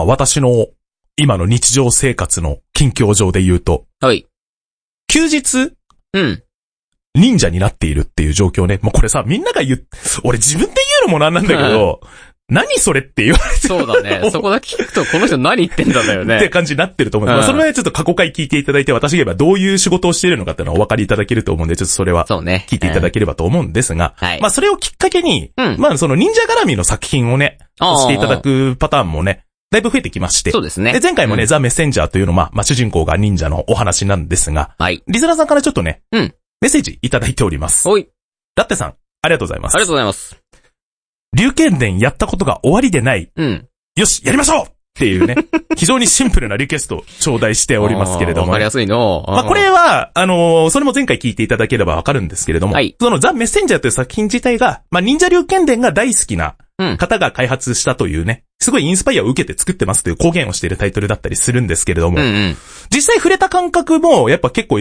まあ私の今の日常生活の近況上で言うと、はい。休日、うん。忍者になっているっていう状況ね。もうこれさ、みんなが言う、俺自分で言うのもなんなんだけど、何それって言われてそうだね。そこだけ聞くと、この人何言ってんだだよってね。感じになってると思う。うんまあそれはちょっと過去回聞いていただいて、私が言えばどういう仕事をしているのかっていうのはお分かりいただけると思うんで、ちょっとそれはそうね。聞いていただければと思うんですが、はいまあそれをきっかけに、うんまあその忍者絡みの作品をね、ああしていただくパターンもね、だいぶ増えてきまして。そうですね。で、前回もね、うんザ・メッセンジャーというのは、まあ、まあ、主人公が忍者のお話なんですが、はい。リスナーさんからちょっとね、うんメッセージいただいております。おい。ラッテさん、ありがとうございます。ありがとうございます。龍剣伝やったことが終わりでない。うん。よし、やりましょうっていうね、非常にシンプルなリクエストを頂戴しておりますけれどもあーわかり。やすいの。まあ、これは、あのーそれも前回聞いていただければわかるんですけれども、はいそのザ・メッセンジャーという作品自体が、まあ、忍者龍剣伝が大好きなうん。方が開発したというね、すごいインスパイアを受けて作ってますという公言をしているタイトルだったりするんですけれども、うんうん。実際触れた感覚も、やっぱ結構、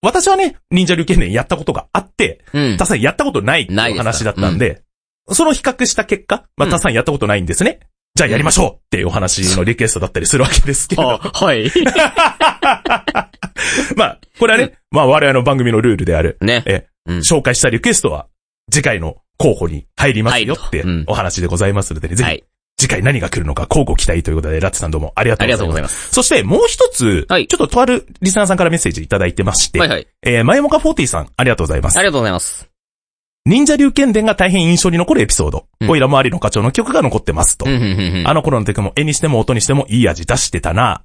私はね、忍者龍剣伝やったことがあって、うん。他さんやったことないってないう話だったんで、その比較した結果、まあ、うん他さんやったことないんですね。じゃあやりましょうっていうお話のリクエストだったりするわけですけれど。あ、はい。まあ、これはね、まあ我々の番組のルールである、ね。え、うん紹介したリクエストは、次回の候補に入りますよってお話でございますのでね、ぜひはい。次回何が来るのか交互期待ということで、ラッツさんどうもありがとありうございます。がとうございます。そしてもう一つ、はいちょっととあるリスナーさんからメッセージいただいてまして、はいはい。えー、マヨモカ40さん、ありがとうございますあ。りがとうございます。忍者流剣伝が大変印象に残るエピソード。うんオイラ周りの課長の曲が残ってますと。うん、うん、うんうん。あの頃の曲も絵にしても音にしてもいい味出してたな。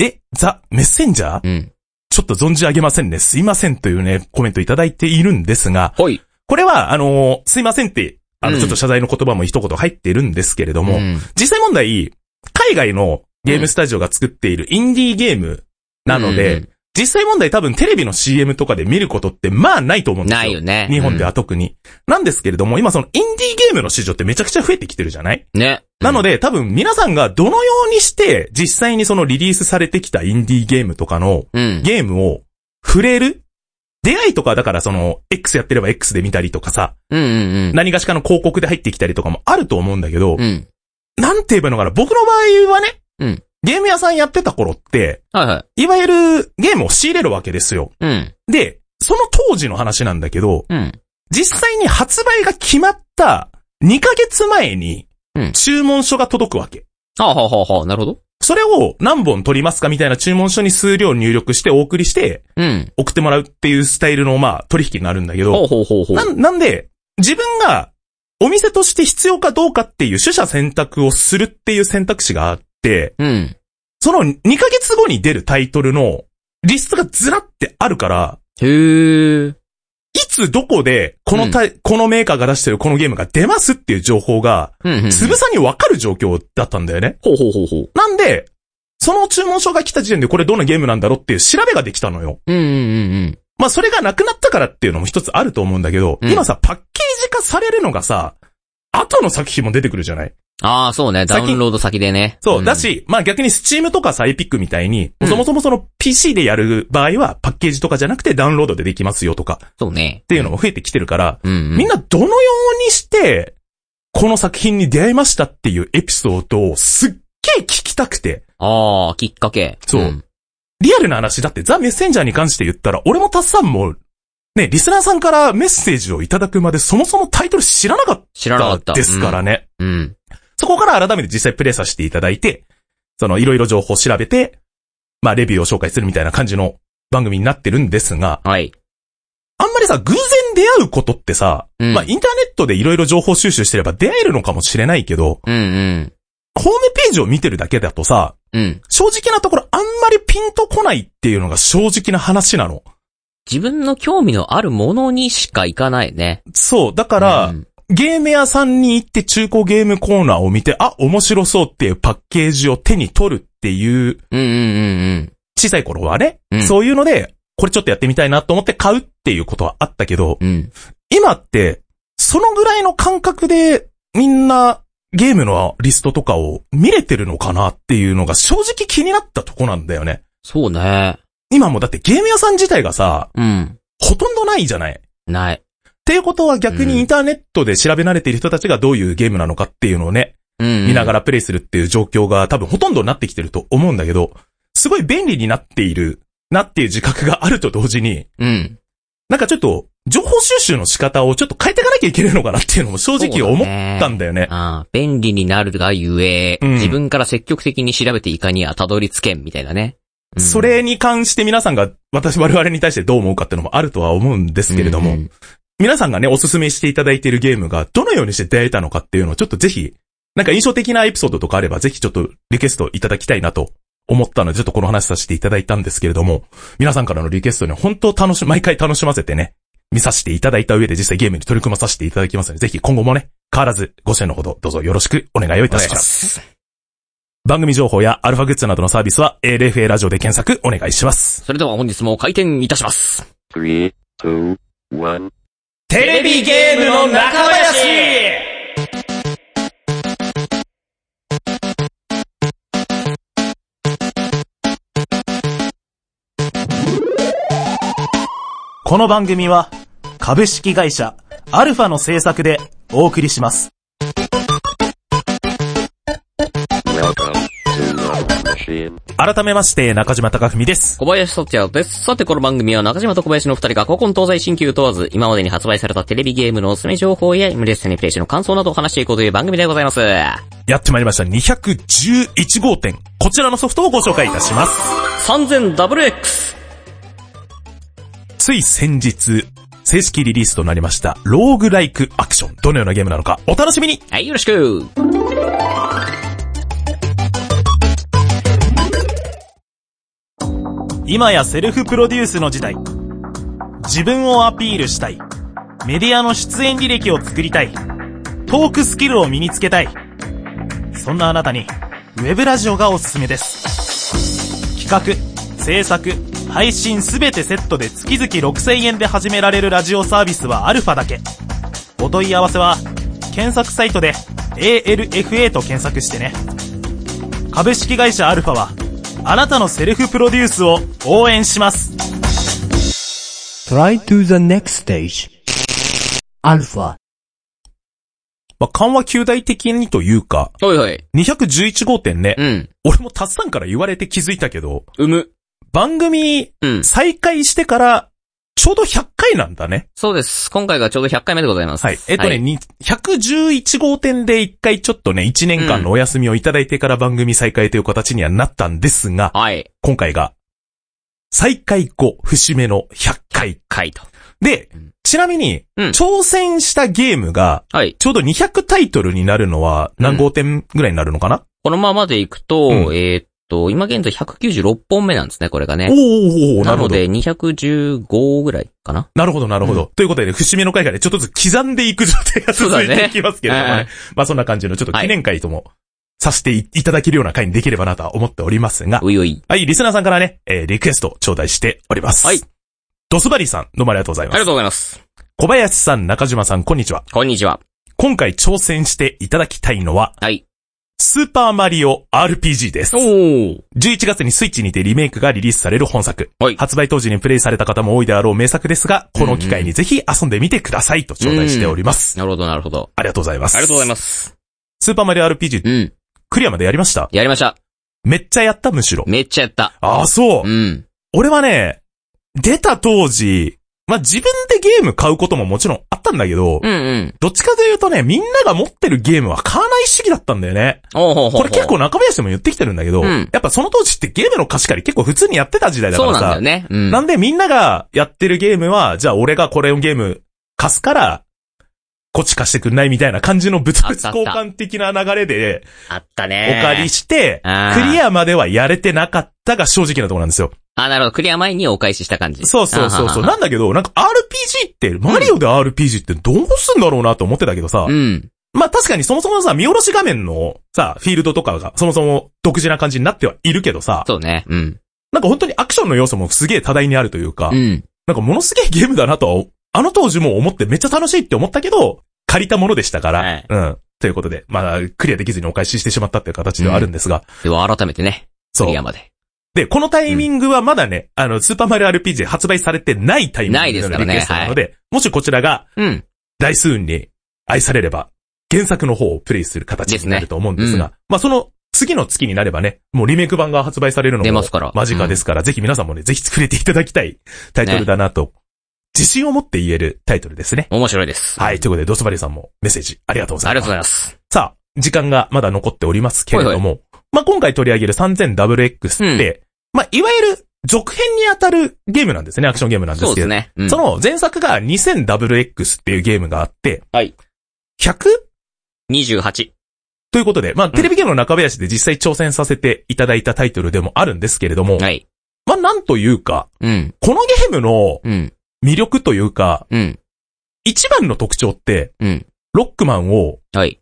え、ザ・メッセンジャー？うん。ちょっと存じ上げませんね。すいませんというね、コメントいただいているんですが、ほい。これは、あのーすいませんって、あの、うんちょっと謝罪の言葉も一言入っているんですけれども、うん実際問題、海外のゲームスタジオが作っているインディーゲームなので、うん実際問題多分テレビの CM とかで見ることってまあないと思うんですよ。ないよね。日本では特に。なんですけれども、今そのインディーゲームの市場ってめちゃくちゃ増えてきてるじゃない？うん。ね。なので、多分皆さんがどのようにして実際にそのリリースされてきたインディーゲームとかのうん。ゲームを触れる出会いとかだからその X やってれば X で見たりとかさ、うんうんうん。何がしかの広告で入ってきたりとかもあると思うんだけど、うん。なんて言えばいいのかな僕の場合はね、うんゲーム屋さんやってた頃って、はいはい。いわゆるゲームを仕入れるわけですよ。うん。で、その当時の話なんだけど、うん。実際に発売が決まった2ヶ月前にうん注文書が届くわけ。はあ、はあはあはあ、なるほど。それを何本取りますかみたいな注文書に数量入力してお送りしてうん。送ってもらうっていうスタイルのまあ取引になるんだけど、ほうほうほうほう。なんなんで自分がお店として必要かどうかっていう取捨選択をするっていう選択肢があって、うん。その2ヶ月後に出るタイトルのリストがずらってあるから、へー。いつどこでこのタイ、このメーカーが出してるこのゲームが出ますっていう情報が。つぶさにわかる状況だったんだよね。ほうほうほうほう。なんで、その注文書が来た時点でこれどんなゲームなんだろうっていう調べができたのよ。うんうんうんうん。まあそれがなくなったからっていうのも一つあると思うんだけど、うん今さ、パッケージ化されるのがさ、後の作品も出てくるじゃない？ああ、そうね。ダ先ウンロード先でね。そう、んだ、し、まあ逆にスチームとかさ、エピックみたいに、うんそもそもその PC でやる場合はパッケージとかじゃなくてダウンロードでできますよとかそうね。っていうのも増えてきてるから、うんうん。みんなどのようにして、この作品に出会いましたっていうエピソードをすっげえ聞きたくて、ああ、きっかけ。そうんリアルな話だってザ・メッセンジャーに関して言ったら、俺もタッサンも、ね、リスナーさんからメッセージをいただくまでそもそもタイトル知らなかっ知らなかった。たですからね。うん。そこから改めて実際プレイさせていただいて、そのいろいろ情報を調べて、まあレビューを紹介するみたいな感じの番組になってるんですが、はい。あんまりさ、偶然出会うことってさ、うんまあインターネットでいろいろ情報収集してれば出会えるのかもしれないけど、うんうん。ホームページを見てるだけだとさ、うん。正直なところあんまりピンとこないっていうのが正直な話なの。自分の興味のあるものにしか行かないね。そう、だから、うんゲーム屋さんに行って中古ゲームコーナーを見て、あ、面白そうっていうパッケージを手に取るっていう、うんうんうん小さい頃はね、うんそういうので、これちょっとやってみたいなと思って買うっていうことはあったけど、うん。うん。今って、そのぐらいの感覚でみんなゲームのリストとかを見れてるのかなっていうのが正直気になったとこなんだよね。そうね。今もだってゲーム屋さん自体がさ、うん。ほとんどないじゃない。ない。っていうことは逆うんにインターネットで調べ慣れている人たちがどういうゲームなのかっていうのをね、うん。見ながらプレイするっていう状況が多分ほとんどになってきてると思うんだけど、すごい便利になっているなっていう自覚があると同時に、うん。なんかちょっと、情報収集の仕方をちょっと変えていかなきゃいけないのかなっていうのも正直思ったんだよね。ああ、便利になるがゆえ、うん自分から積極的に調べていかにはたどり着けんみたいなね。うんそれに関して皆さんが私我々に対してどう思うかっていうのもあるとは思うんですけれども、うんうん皆さんがね、おすすめしていただいているゲームがどのようにして出会えたのかっていうのをちょっとぜひ、なんか印象的なエピソードとかあればぜひちょっとリクエストいただきたいなと思ったので、ちょっとこの話させていただいたんですけれども、皆さんからのリクエストに本当楽し、毎回楽しませてね、見させていただいた上で実際ゲームに取り組まさせていただきますので、ぜひ今後もね、変わらずご支援のほどどうぞよろしくお願いをいたします。番組情報やアルファグッズなどのサービスは ALFA ラジオで検索お願いします。それでは本日も開店いたします。Three, two, one. テレビゲームの中林この番組は株式会社アルファの制作でお送りします。改めまして中島貴文です。小林達也です。さて、この番組は中島と小林の二人が古今東西新旧問わず、今までに発売されたテレビゲームのおすすめ情報や、イムレステにプレイしの感想などを話していこうという番組でございます。やってまいりました211号店。こちらのソフトをご紹介いたします。3000WX! つい先日、正式リリースとなりました、ローグライクアクション。どのようなゲームなのか、お楽しみにはい、よろしく今やセルフプロデュースの時代。自分をアピールしたい。メディアの出演履歴を作りたい。トークスキルを身につけたい。そんなあなたに、ウェブラジオがおすすめです。企画、制作、配信すべてセットで月々6000円で始められるラジオサービスはアルファだけ。お問い合わせは、検索サイトで ALFA と検索してね。株式会社アルファは、あなたのセルフプロデュースを応援します。Try to the next stage. Alpha. まあ、緩和球大的にというか、はいはい。211号店ね、うん。俺もタッサンから言われて気づいたけど、うむ。番組うん。再開してから、ちょうど100回なんだね。そうです。今回がちょうど100回目でございます。はい。えっとね、に111号店で一回ちょっとね、1年間のお休みをいただいてから番組再開という形にはなったんですが、はい。今回が、再開後、節目の100回。回と。でうん、ちなみに、うん挑戦したゲームが、はい。ちょうど200タイトルになるのは何号店ぐらいになるのかな、このままでいくと、うんえーっと、今現在196本目なんですね、これがね。おーおなるほど。なので、215ぐらいかな。なるほど、なるほど。ということで、節目の回がね、ちょっとずつ刻んでいく状態が続いていきますけれどもね。ねまあそんな感じのちょっと記念会ともさせていいただけるような回にできればなとは思っておりますが、ういうい。はい、リスナーさんからね、えーリクエスト頂戴しております。はい。ドスバリーさん、どうもありがとうございます。ありがとうございます。小林さん、中島さん、こんにちは。こんにちは。今回挑戦していただきたいのは、はい。スーパーマリオ RPG です。ー。11月にスイッチにてリメイクがリリースされる本作。はい発売当時にプレイされた方も多いであろう名作ですが、この機会にぜひ遊んでみてくださいと頂戴しております。なるほど、なるほど。ありがとうございます。ありがとうございます。スーパーマリオ RPG うん。クリアまでやりました？やりました。めっちゃやったむしろ。めっちゃやった。ああ、そうう。ん。俺はね、出た当時、まあ、自分でゲーム買うことももちろんあったんだけど、うんうん。どっちかというとね、みんなが持ってるゲームは買わない主義だったんだよね。おうほうほうこれ結構中林でも言ってきてるんだけど、うんやっぱその当時ってゲームの貸し借り結構普通にやってた時代だかそうらさ。なんだよね。うん。なんでみんながやってるゲームは、じゃあ俺がこれのゲーム貸すから、こっち貸してくんないみたいな感じの物々交換的な流れであったおね。借りして、クリアまではやれてなかったが正直なところなんですよ。あ、なるほど。クリア前にお返しした感じ。そうそうそうそう。なんだけど、なんか RPG って、マリオで RPG ってどうすんだろうなと思ってたけどさ、うん。まあ確かにそもそもさ、見下ろし画面のさ、フィールドとかがそもそも独自な感じになってはいるけどさ、そうね。うん。なんか本当にアクションの要素もすげえ多大にあるというか、うん。なんかものすげえゲームだなとは、あの当時も思ってめっちゃ楽しいって思ったけど、借りたものでしたから、はい。うん。ということで、まあ、クリアできずにお返ししてしまったっていう形ではあるんですが、では改めてね。そう。クリアまで。で、このタイミングはまだね、あの、スーパーマリオ RPG 発売されてないタイミングないですからね。なので、もしこちらがうん。大数に愛されれば、原作の方をプレイする形になると思うんですが、ですねまあその次の月になればね、もうリメイク版が発売されるのも出ますから。間近ですから、ぜひ皆さんもね、ぜひ触れていただきたいタイトルだなと、自信を持って言えるタイトルですね。面白いです。はい。ということで、ドスバリさんもメッセージありがとうございます。ありがとうございます。さあ、時間がまだ残っておりますけれども、はいまあ今回取り上げる 3000WX って、まあいわゆる続編に当たるゲームなんですね、アクションゲームなんですけど。そうですね。うんその前作が 2000WX っていうゲームがあって、はい。100? 28。ということで、まあ、テレビゲームの中林で実際挑戦させていただいたタイトルでもあるんですけれども、はい。まあ、なんというか、うん。このゲームのうん。魅力というか、うん。一番の特徴って、うん。ロックマンをはい。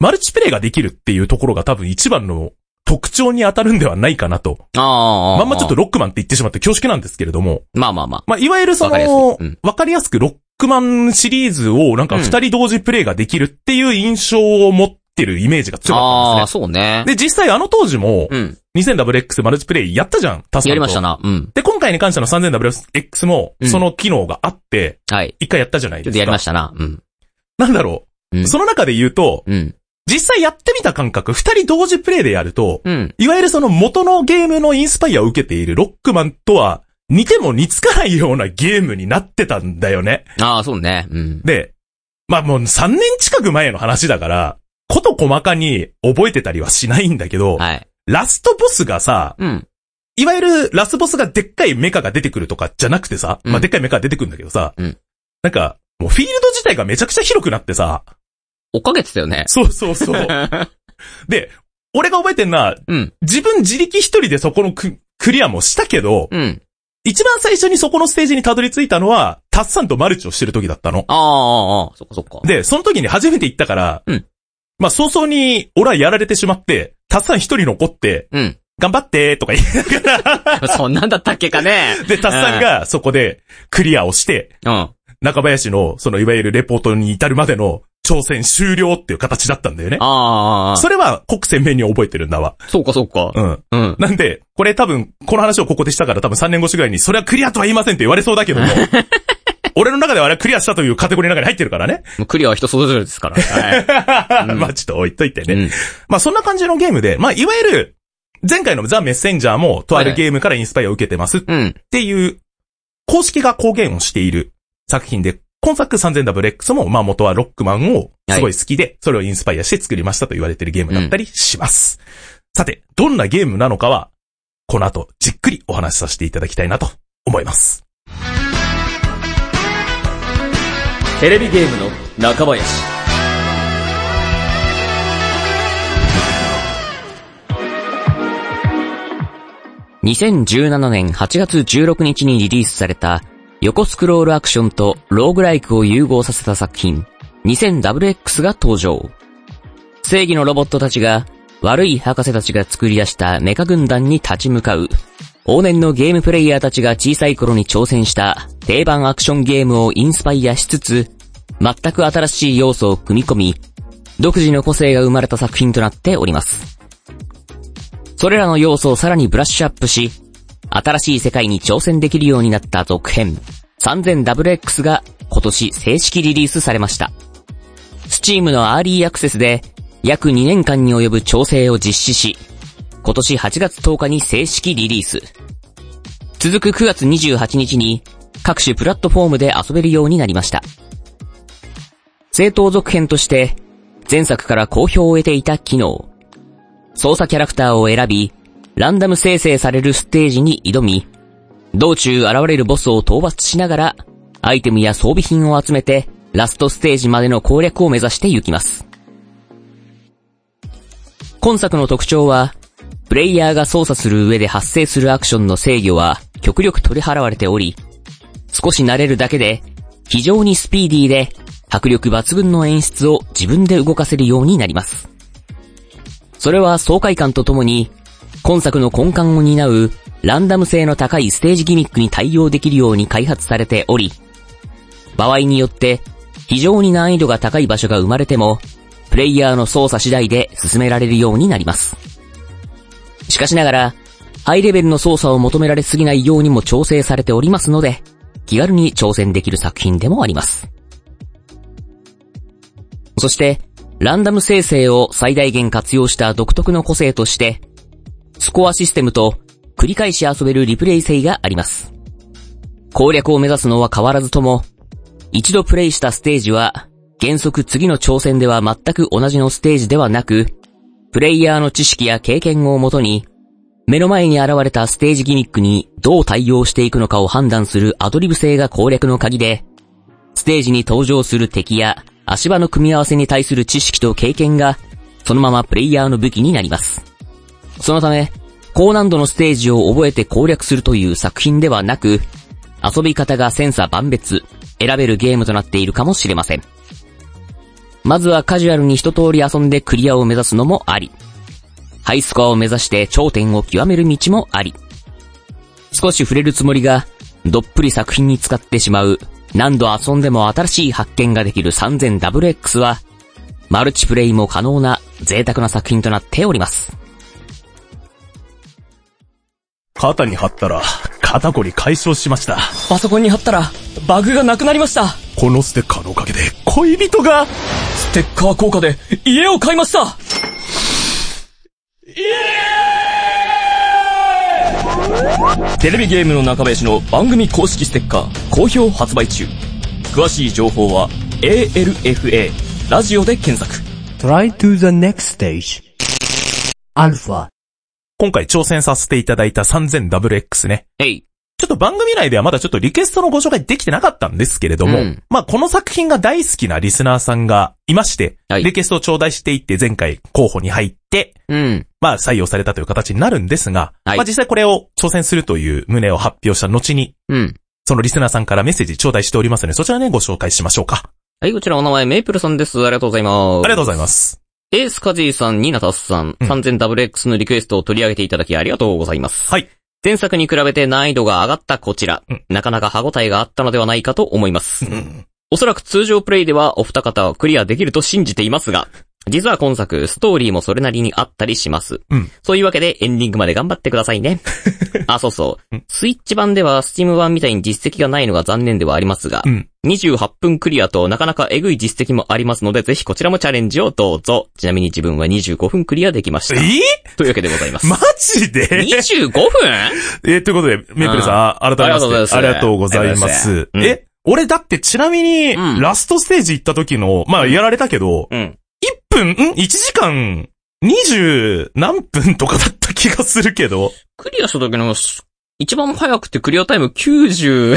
マルチプレイができるっていうところが多分一番の特徴に当たるんではないかなと。ああ。まんまちょっとロックマンって言ってしまって恐縮なんですけれども、まあまあまあ。まあ、いわゆるそのうん、わかりやすくロックマンシリーズをなんか二人同時プレイができるっていう印象を持ってるイメージが強かああ、ったんですそうね。ね。で、実際あの当時も、うん。2000WX マルチプレイやったじゃん、タスやりましたな。うん。で、今回に関しての 3000WX もう、んその機能があって、はい。一回やったじゃないですか。やりましたな。うん。なんだろう。うんその中で言うと、うん。実際やってみた感覚、二人同時プレイでやると、うん。いわゆるその元のゲームのインスパイアを受けているロックマンとは、似ても似つかないようなゲームになってたんだよね。ああ、そうね。うん。で、まあもう3年近く前の話だから、こと細かに覚えてたりはしないんだけど、はい。ラストボスがさ、うん。いわゆるラスボスがでっかいメカが出てくるとかじゃなくてさ、うんまあでっかいメカが出てくるんだけどさ、うんなんか、もうフィールド自体がめちゃくちゃ広くなってさ、追っかけてたよね。そうそうそう。で、俺が覚えてんのは、うん。自分自力一人でそこのククリアもしたけど、うん。一番最初にそこのステージにたどり着いたのは、タッサンとマルチをしてる時だったの。ああ、ああ、そっかそっか。で、その時に初めて行ったから、うんまあ早々に俺はやられてしまって、タッサン一人残って、うん。頑張ってとか言いながら、そんなんだったっけかね。で、タッサンがそこでクリアをして、うん。中林の、そのいわゆるレポートに至るまでの挑戦終了っていう形だったんだよね。ああ、それは国鮮明に覚えてるんだわ。そうかそうか。うん。うん。なんで、これ多分、この話をここでしたから多分3年越しぐらいに、それはクリアとは言いませんって言われそうだけども、俺の中ではあれはクリアしたというカテゴリーの中に入ってるからね。もうクリアは人それぞれですから。はい。うんまあちょっと置いといてね。うんまあそんな感じのゲームで、まあいわゆる、前回のザ・メッセンジャーも、とあるゲームからインスパイアを受けてますっうん。ていう、公式が公言をしている作品で、今作 3000WX も、まあ元はロックマンをすごい好きで、それをインスパイアして作りましたと言われているゲームだったりします。さて、どんなゲームなのかは、この後じっくりお話しさせていただきたいなと思います。テレビゲームの中林。2017年8月16日にリリースされた横スクロールアクションとローグライクを融合させた作品 2000WX が登場。正義のロボットたちが悪い博士たちが作り出したメカ軍団に立ち向かう往年のゲームプレイヤーたちが小さい頃に挑戦した定番アクションゲームをインスパイアしつつ全く新しい要素を組み込み独自の個性が生まれた作品となっております。それらの要素をさらにブラッシュアップし、新しい世界に挑戦できるようになった続編 3000WX が今年正式リリースされました。Steam のアーリーアクセスで約2年間に及ぶ調整を実施し、今年8月10日に正式リリース。続く9月28日に各種プラットフォームで遊べるようになりました。正当続編として前作から好評を得ていた機能。操作キャラクターを選び、ランダム生成されるステージに挑み、道中現れるボスを討伐しながら、アイテムや装備品を集めて、ラストステージまでの攻略を目指して行きます。今作の特徴は、プレイヤーが操作する上で発生するアクションの制御は極力取り払われており、少し慣れるだけで、非常にスピーディーで、迫力抜群の演出を自分で動かせるようになります。それは爽快感とともに、今作の根幹を担うランダム性の高いステージギミックに対応できるように開発されており、場合によって非常に難易度が高い場所が生まれても、プレイヤーの操作次第で進められるようになります。しかしながら、ハイレベルの操作を求められすぎないようにも調整されておりますので、気軽に挑戦できる作品でもあります。そして、ランダム生成を最大限活用した独特の個性として、スコアシステムと繰り返し遊べるリプレイ性があります。攻略を目指すのは変わらずとも、一度プレイしたステージは、原則次の挑戦では全く同じのステージではなく、プレイヤーの知識や経験をもとに、目の前に現れたステージギミックにどう対応していくのかを判断するアドリブ性が攻略の鍵で、ステージに登場する敵や足場の組み合わせに対する知識と経験が、そのままプレイヤーの武器になります。そのため、高難度のステージを覚えて攻略するという作品ではなく、遊び方が千差万別、選べるゲームとなっているかもしれません。まずはカジュアルに一通り遊んでクリアを目指すのもあり、ハイスコアを目指して頂点を極める道もあり、少し触れるつもりが、どっぷり作品に使ってしまう、何度遊んでも新しい発見ができる 3000WX は、マルチプレイも可能な贅沢な作品となっております。肩に貼ったら、肩こり解消しました。パソコンに貼ったら、バグがなくなりました。このステッカーのおかげで、恋人が、ステッカー効果で家を買いましたテレビゲームの中林の番組公式ステッカー好評発売中。詳しい情報は ALFA ラジオで検索。Try to the next stage. Alpha. 今回挑戦させていただいた 3000WX ね。えい。ちょっと番組内ではまだちょっとリクエストのご紹介できてなかったんですけれども、うんまあこの作品が大好きなリスナーさんがいまして、はいリクエストを頂戴していって前回候補に入って、うん。まあ採用されたという形になるんですが、はいまあ実際これを挑戦するという旨を発表した後に、うん。そのリスナーさんからメッセージ頂戴しておりますので、そちらね、ご紹介しましょうか。はい、こちらお名前メイプルさんです。ありがとうございます。ありがとうございます。エースカジーさん、ニナタスさん、うん 3000WX のリクエストを取り上げていただきありがとうございます。はい。前作に比べて難易度が上がったこちら、うん。なかなか歯応えがあったのではないかと思います。うん。おそらく通常プレイではお二方はクリアできると信じていますが、実は今作、ストーリーもそれなりにあったりします。うんそういうわけでエンディングまで頑張ってくださいね。あ、そうそううん。スイッチ版ではスチーム版みたいに実績がないのが残念ではありますが、うん。28分クリアとなかなかエグい実績もありますので、ぜひこちらもチャレンジをどうぞ。ちなみに自分は25分クリアできました。えというわけでございます。マジで？25分？えーということで、メイプルさん、改めまして、あありがとうございます。うんえ、俺だってちなみに、うんラストステージ行った時の、まあ、やられたけど、うん。1分、ん ?1 時間、20何分とかだった気がするけど、クリアした時の、一番早くてクリアタイム95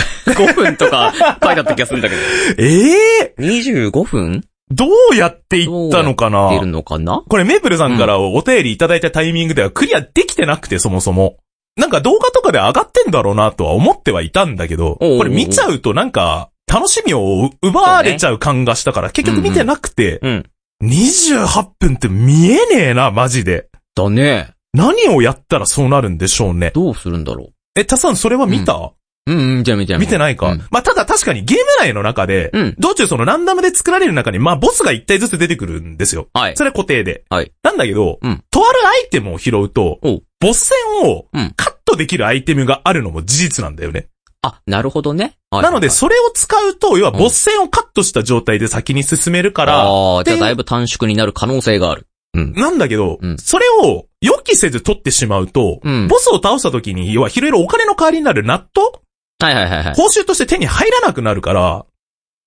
分とか書いてあった気がするんだけど。ええ25分？どうやって行ったのかな？出るのかな？これメイプルさんからお便りいただいたタイミングではクリアできてなくて、そもそも。なんか動画とかで上がってんだろうなとは思ってはいたんだけど、これ見ちゃうとなんか、楽しみを奪われちゃう感がしたから、結局見てなくて、うん。28分って見えねえな、マジで。だね。何をやったらそうなるんでしょうね。どうするんだろえ、たさんそれは見た、う。うん、うん、じゃあ見て見てないか、うんまあ、ただ確かにゲーム内の中で、うん道中そのランダムで作られる中に、まあ、ボスが一体ずつ出てくるんですよ。はい。それは固定で。はい。なんだけど、うんとあるアイテムを拾うとおう、ボス戦をうんカットできるアイテムがあるのも事実なんだよね。あ、なるほどね。はいなので、はいそれを使うと、要はボス戦をカットした状態で先に進めるから、ああ、じゃあでだいぶ短縮になる可能性がある。うん。なんだけど、うんそれを予期せず取ってしまうと、うんボスを倒した時に、要は拾えるお金の代わりになる納豆？はいはいはいはい。報酬として手に入らなくなるから、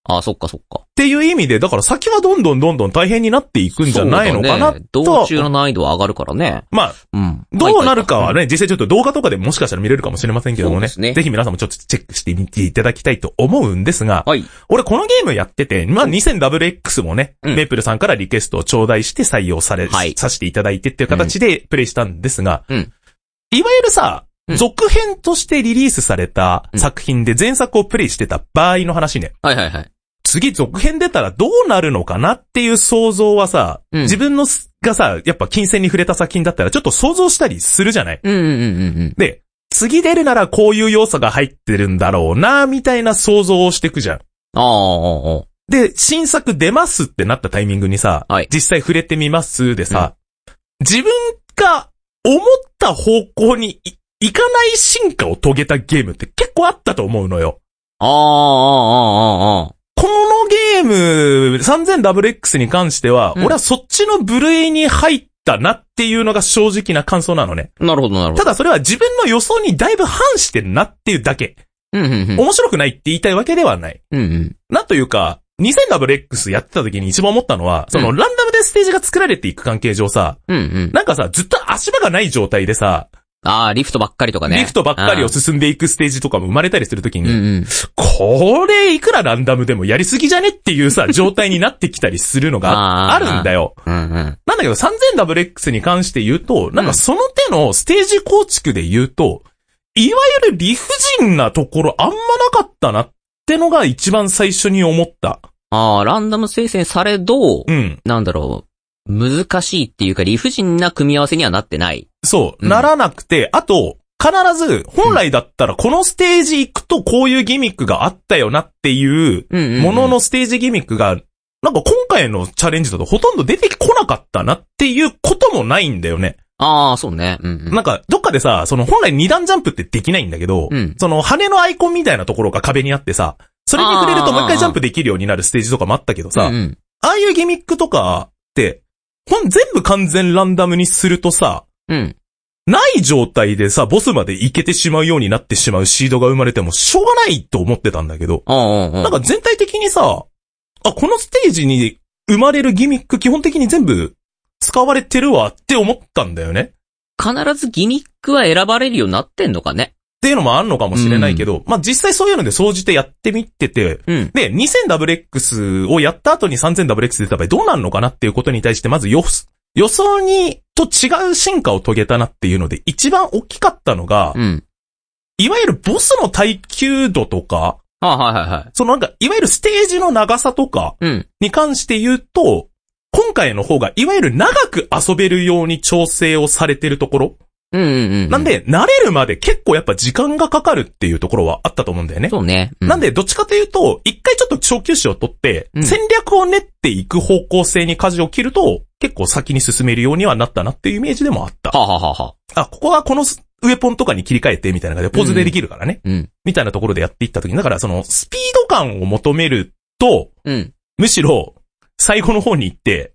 あ、そっかそっか。っていう意味で、だから先はどんどんどんどん大変になっていくんじゃないのかなそうだね道中の難易度は上がるからね。まあ、うん。どうなるかはね。ね、実際ちょっと動画とかでもしかしたら見れるかもしれませんけどもね。ねぜひ皆さんもちょっとチェックしてみていただきたいと思うんですが、はい。俺このゲームやってて、まあ 2000WX もね、うんメープルさんからリクエストを頂戴して採用され、はいさせていただいてっていう形でプレイしたんですが、うんいわゆるさ、うん続編としてリリースされた作品で前作をプレイしてた場合の話ね。はいはいはい。次続編出たらどうなるのかなっていう想像はさ、うん自分のすがさ、やっぱ金銭に触れた作品だったらちょっと想像したりするじゃないうんうんうんうん。で、次出るならこういう要素が入ってるんだろうな、みたいな想像をしてくじゃん。で、新作出ますってなったタイミングにさ、はい実際触れてみますでさ、自分が思った方向にいいかない進化を遂げたゲームって結構あったと思うのよ。ああ、ああ、ああ、ああ。ゲゲーム 3000WX に関しては、うん俺はそっちの部類に入ったなっていうのが正直な感想なのね。なるほど、なるほど。ただそれは自分の予想にだいぶ反してるなっていうだけ。うん、うん、うん。面白くないって言いたいわけではない。うん、うん。なんというか、2000WX やってた時に一番思ったのは、そのうんランダムでステージが作られていく関係上さ、うん、うん。なんかさ、ずっと足場がない状態でさ、ああ、リフトばっかりとかね。リフトばっかりを進んでいくステージとかも生まれたりするときに、うん、うん。これいくらランダムでもやりすぎじゃねっていうさ、状態になってきたりするのがあるんだよ。うん、うん。なんだけど 3000WX に関して言うと、なんかその手のステージ構築で言うと、いわゆる理不尽なところあんまなかったなってのが一番最初に思った。ああ、ランダム生成されど、うん。なんだろう、難しいっていうか理不尽な組み合わせにはなってない。そう、うんならなくて、あと、必ず、本来だったらこのステージ行くとこういうギミックがあったよなっていう。もののステージギミックが、なんか今回のチャレンジだとほとんど出てこなかったなっていうこともないんだよね。ああ、そうね。うん、うん。なんか、どっかでさ、その本来二段ジャンプってできないんだけど、うんその羽のアイコンみたいなところが壁にあってさ、それに触れるともう一回ジャンプできるようになるステージとかもあったけどさ、うんうん、ああいうギミックとかって、ほん、全部完全ランダムにするとさ、うん。ない状態でさ、ボスまで行けてしまうようになってしまうシードが生まれてもしょうがないと思ってたんだけど、ああ、ああ。なんか全体的にさ、あ、このステージに生まれるギミック基本的に全部使われてるわって思ったんだよね。必ずギミックは選ばれるようになってんのかね。っていうのもあんのかもしれないけど、まあ実際そういうので総じてやってみてて、うん。で、2000WX をやった後に 3000WX 出た場合どうなるのかなっていうことに対してまず予予想にと違う進化を遂げたなっていうので一番大きかったのが、うん。いわゆるボスの耐久度とか、ああ、はいはいはい。そのなんか、いわゆるステージの長さとかうん。に関して言うと、今回の方がいわゆる長く遊べるように調整をされてるところ。うんうんうん。なん、で、慣れるまで結構やっぱ時間がかかるっていうところはあったと思うんだよね。そうね。うなん、で、どっちかというと、一回ちょっと小休止を取って、うん戦略を練っていく方向性に舵を切ると、結構先に進めるようにはなったなっていうイメージでもあった。はあ、はあはあはあ、あ、ここはこのウェポンとかに切り替えてみたいな感じでポーズでできるからね。うん。みたいなところでやっていった時に、だからそのスピード感を求めると、うん。むしろ、最後の方に行って、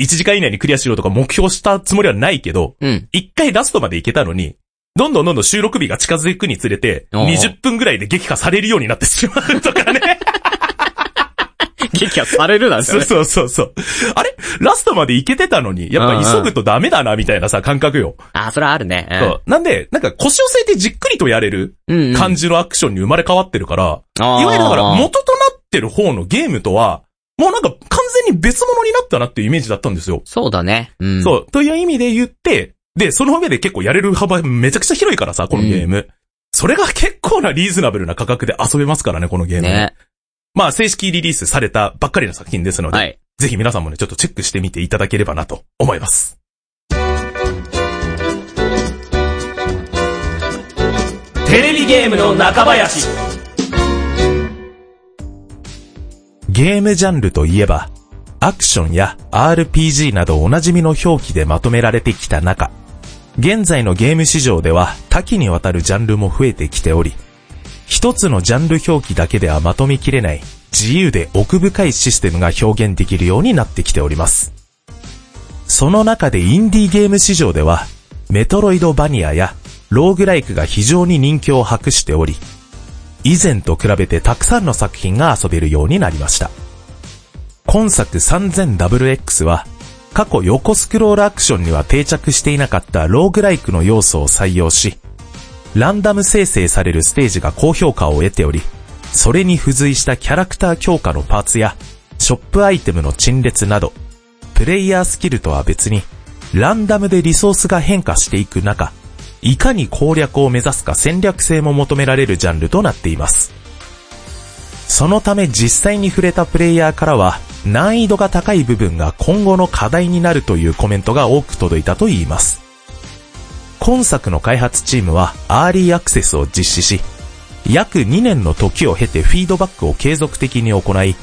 1時間以内にクリアしろとか目標したつもりはないけど、うん。一回ラストまで行けたのに、どんどんどんどん収録日が近づくにつれて、おう20分ぐらいで撃破されるようになってしまうとかね。撃破されるなんそうそうそうそう。あれ？ラストまで行けてたのに、やっぱ急ぐとダメだな、みたいなさ、感覚よ。ああ、それはあるね。そう。なんで、なんか腰を据えてじっくりとやれるうん。うん。感じのアクションに生まれ変わってるから、ああいわゆるだから元となってる方のゲームとは、もうなんか完全に別物になったなっていうイメージだったんですよ。そうだね。うん。そう。という意味で言って、で、その上で結構やれる幅めちゃくちゃ広いからさ、このゲーム。それが結構なリーズナブルな価格で遊べますからね、このゲーム。ね。まあ、正式リリースされたばっかりの作品ですので、はい。ぜひ皆さんもね、ちょっとチェックしてみていただければなと思います。テレビゲームの中林。ゲームジャンルといえば、アクションや RPG などおなじみの表記でまとめられてきた中、現在のゲーム市場では多岐にわたるジャンルも増えてきており、一つのジャンル表記だけではまとめきれない自由で奥深いシステムが表現できるようになってきております。その中でインディーゲーム市場では、メトロイドバニアやローグライクが非常に人気を博しており、以前と比べてたくさんの作品が遊べるようになりました。今作 3000WX は、過去横スクロールアクションには定着していなかったローグライクの要素を採用し、ランダム生成されるステージが高評価を得ており、それに付随したキャラクター強化のパーツや、ショップアイテムの陳列など、プレイヤースキルとは別に、ランダムでリソースが変化していく中、いかに攻略を目指すか戦略性も求められるジャンルとなっています。そのため実際に触れたプレイヤーからは、難易度が高い部分が今後の課題になるというコメントが多く届いたといいます。今作の開発チームはアーリーアクセスを実施し、約2年の時を経てフィードバックを継続的に行い、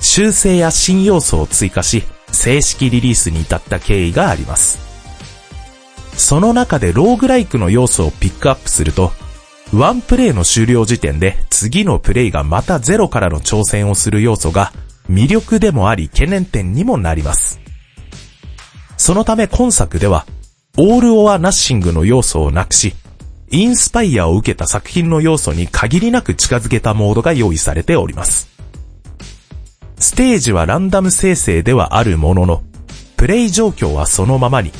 修正や新要素を追加し、正式リリースに至った経緯があります。その中でローグライクの要素をピックアップすると、ワンプレイの終了時点で次のプレイがまたゼロからの挑戦をする要素が魅力でもあり懸念点にもなります。そのため今作では、オール・オア・ナッシングの要素をなくし、インスパイアを受けた作品の要素に限りなく近づけたモードが用意されております。ステージはランダム生成ではあるものの、プレイ状況はそのままに、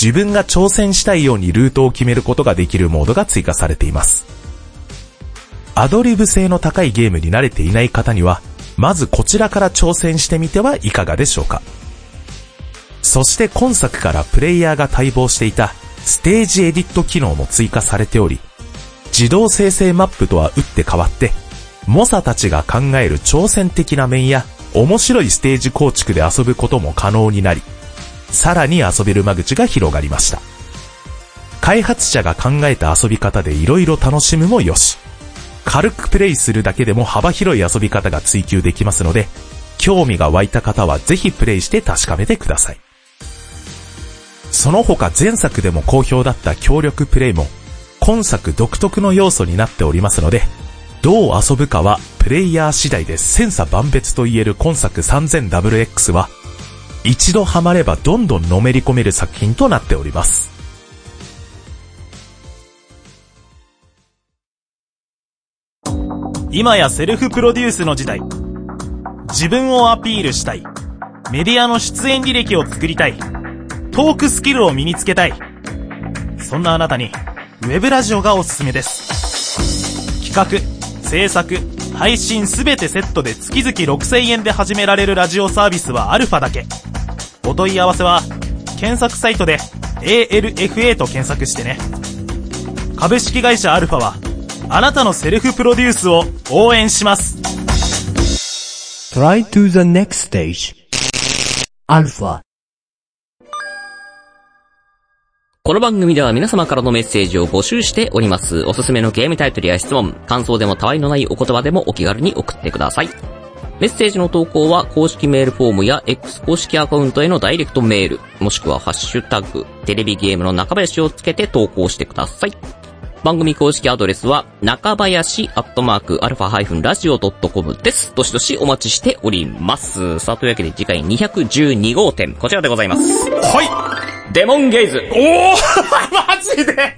自分が挑戦したいようにルートを決めることができるモードが追加されています。アドリブ性の高いゲームに慣れていない方には、まずこちらから挑戦してみてはいかがでしょうか。そして今作からプレイヤーが待望していたステージエディット機能も追加されており、自動生成マップとは打って変わって、猛者たちが考える挑戦的な面や面白いステージ構築で遊ぶことも可能になり、さらに遊べる間口が広がりました。開発者が考えた遊び方で色々楽しむもよし、軽くプレイするだけでも幅広い遊び方が追求できますので、興味が湧いた方はぜひプレイして確かめてください。その他前作でも好評だった協力プレイも、今作独特の要素になっておりますので、どう遊ぶかはプレイヤー次第で千差万別と言える今作 3000WX は、一度ハマればどんどんのめり込める作品となっております。今やセルフプロデュースの時代。自分をアピールしたい。メディアの出演履歴を作りたい。トークスキルを身につけたい。そんなあなたに、ウェブラジオがおすすめです。企画、制作、配信すべてセットで月々6000円で始められるラジオサービスはアルファだけ。お問い合わせは、検索サイトで ALFA と検索してね。株式会社アルファは、あなたのセルフプロデュースを応援します。Try to the next stage. Alpha. この番組では皆様からのメッセージを募集しております。おすすめのゲームタイトルや質問、感想でもたわいのないお言葉でもお気軽に送ってください。メッセージの投稿は公式メールフォームや X 公式アカウントへのダイレクトメール、もしくはハッシュタグ、テレビゲームの中林をつけて投稿してください。番組公式アドレスは、中林アットマークアルファラジオ .com です。どしどしお待ちしております。さあ、というわけで次回212号店、こちらでございます。はいデモンゲイズ。おー マジで？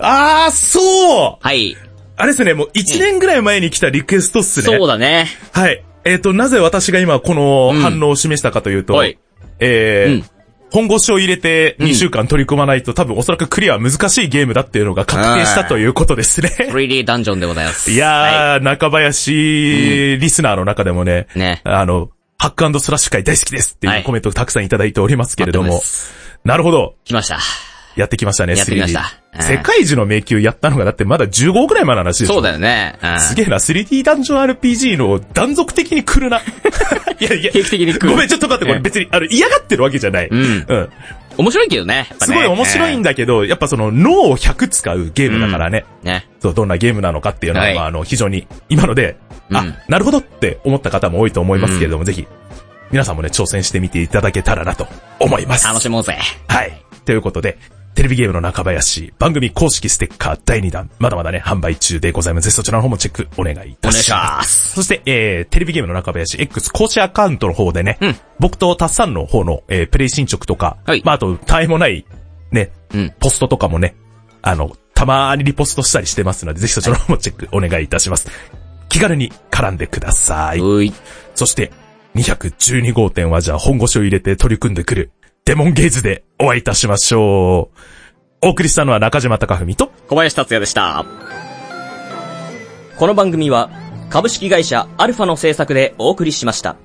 あー、そうはい。あれですね、もう1年ぐらい前に来たリクエストっすね。そうだね。はい。えっ、と、なぜ私が今このうん反応を示したかというと、はいえーうん本腰を入れてうん2週間取り組まないと、多分おそらくクリアは難しいゲームだっていうのが確定したということですね。3D ダンジョンでございます。いやー、は中林リスナーの中でもね、ねあの、ハックスラッシュ会大好きですってはいいうコメントをたくさんいただいておりますけれども待ってま、すなるほど。来ました。やってきましたね、やってきました 3D うん世界中の迷宮やったのがだってまだ15ぐらい前の話でしょそうだよね。うんすげえな、3D ダンジョン RPG の断続的に来るな。いやいや、定期的に来るごめん、ちょっと待って、これ別に、あの、嫌がってるわけじゃない。うんうん。面白いけどね。ねすごい面白いんだけど、やっぱその脳を100使うゲームだからね。うんね。そう、どんなゲームなのかっていうのは、はいまあ、あの、非常に、今ので、うんあ、なるほどって思った方も多いと思いますけれども、ぜひ、皆さんもね、挑戦してみていただけたらなと思います。楽しもうぜ。はい。ということで、テレビゲームの中林、番組公式ステッカー第2弾、まだまだね、販売中でございます。ぜひそちらの方もチェックお願いいたしま。ますす。そして、えー、テレビゲームの中林 X 公式アカウントの方でね、うん僕とタッサンの方の、えー、プレイ進捗とか、はいまあ、あと、たえもない、ね、うん。ポストとかもね、あの、たまにリポストしたりしてますので、ぜひそちらの方もチェックお願いいたします。気軽に絡んでください。うい。そして、212号店はじゃあ本腰を入れて取り組んでくる、デモンゲイズでお会いいたしましょう。お送りしたのは中島貴文と、小林達也でした。この番組は、株式会社アルファの制作でお送りしました。